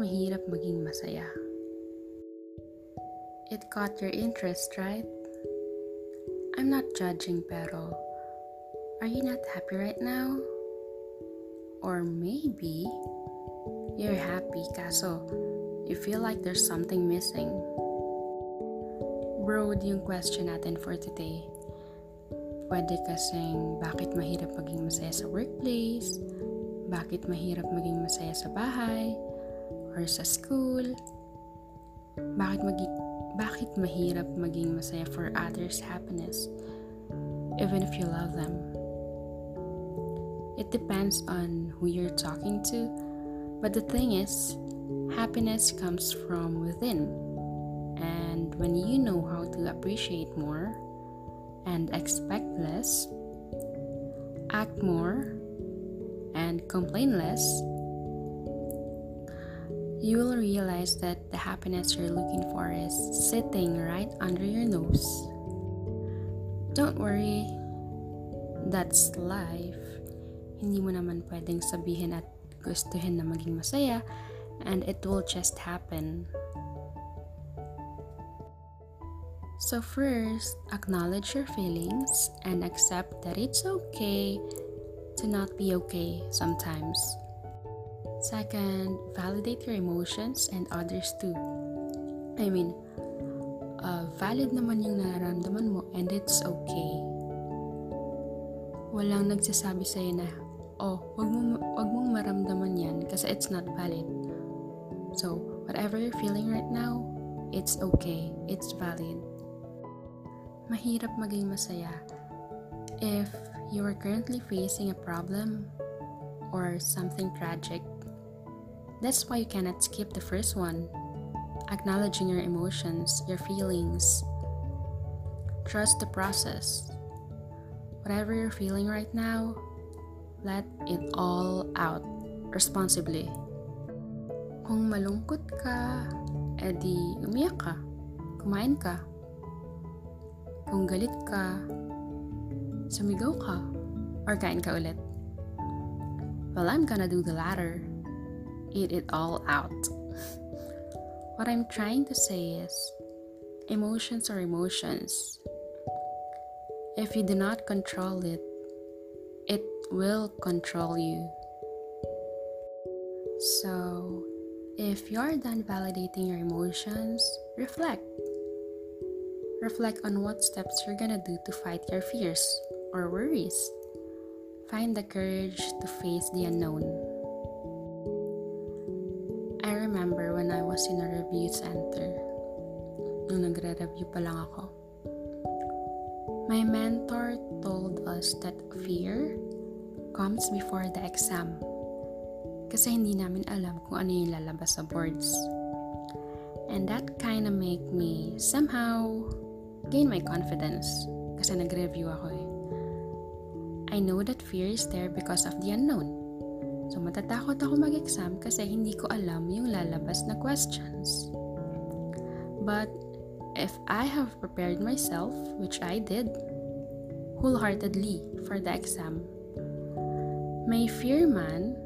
mahirap maging masaya? It caught your interest, right? I'm not judging pero are you not happy right now? Or maybe you're happy kaso you feel like there's something missing. Broad yung question natin for today. Pwede kasing bakit mahirap maging masaya sa workplace, bakit mahirap maging masaya sa bahay, or sa school, bakit maging bakit mahirap maging masaya for others' happiness, even if you love them? It depends on who you're talking to, but the thing is, happiness comes from within. And when you know how to appreciate more and expect less, act more, and complain less, you will realize that the happiness you're looking for is sitting right under your nose. Don't worry, that's life. Hindi mo naman pwedeng sabihin at gustuhin na maging masaya and it will just happen. So, first, acknowledge your feelings and accept that it's okay to not be okay sometimes. Second, validate your emotions and others too. I mean, uh, valid naman yung nararamdaman mo and it's okay. Walang nagsasabi sa'yo na, oh, wag, mo, wag mong maramdaman yan kasi it's not valid. So, whatever you're feeling right now, it's okay. It's valid. Mahirap maging masaya if you are currently facing a problem or something tragic That's why you cannot skip the first one. Acknowledging your emotions, your feelings. Trust the process. Whatever you're feeling right now, let it all out responsibly. Kung malungkot ka, edi umiyak ka, kumain ka. Kung galit ka, sumigaw ka, or kain ka ulit. Well, I'm gonna do the latter eat it all out. What I'm trying to say is emotions are emotions. If you do not control it, it will control you. So, if you're done validating your emotions, reflect. Reflect on what steps you're gonna do to fight your fears or worries. Find the courage to face the unknown. Was in a review center nung nagre-review pa lang ako. My mentor told us that fear comes before the exam kasi hindi namin alam kung ano yung lalabas sa boards. And that kind of make me somehow gain my confidence kasi nag-review ako eh. I know that fear is there because of the unknown. So matatakot ako mag-exam kasi hindi ko alam yung lalabas na questions. But if I have prepared myself, which I did, wholeheartedly for the exam, my fear man,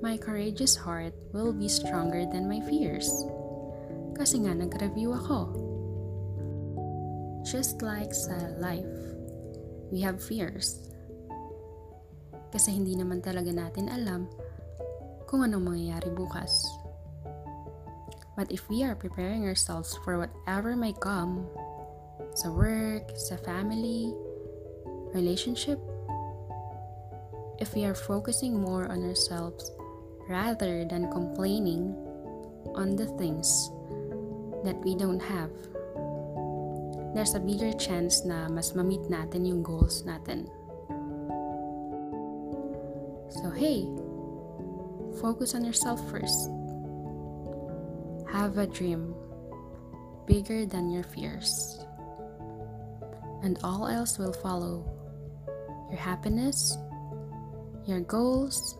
my courageous heart will be stronger than my fears. Kasi nga nag-review ako. Just like sa life, we have fears kasi hindi naman talaga natin alam kung anong mangyayari bukas. But if we are preparing ourselves for whatever may come, sa work, sa family, relationship, if we are focusing more on ourselves rather than complaining on the things that we don't have, there's a bigger chance na mas ma-meet natin yung goals natin. So, hey, focus on yourself first. Have a dream bigger than your fears, and all else will follow your happiness, your goals,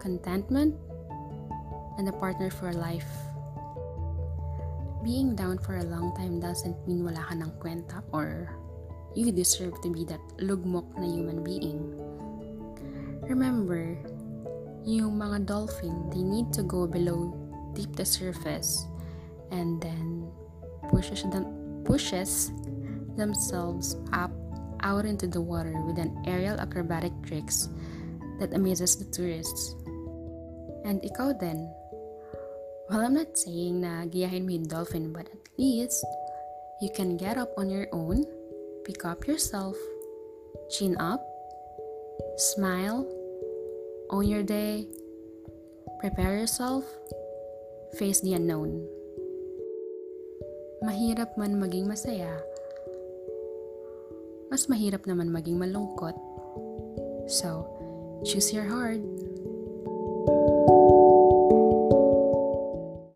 contentment, and a partner for life. Being down for a long time doesn't mean wala ka ng kwenta or you deserve to be that lugmok na human being. Remember, yung mga dolphin, they need to go below deep the surface and then pushes them pushes themselves up out into the water with an aerial acrobatic tricks that amazes the tourists. And ikaw then, well, I'm not saying na giyahin mo dolphin, but at least you can get up on your own, pick up yourself, chin up, smile, own your day, prepare yourself, face the unknown. Mahirap man maging masaya, mas mahirap naman maging malungkot. So, choose your heart.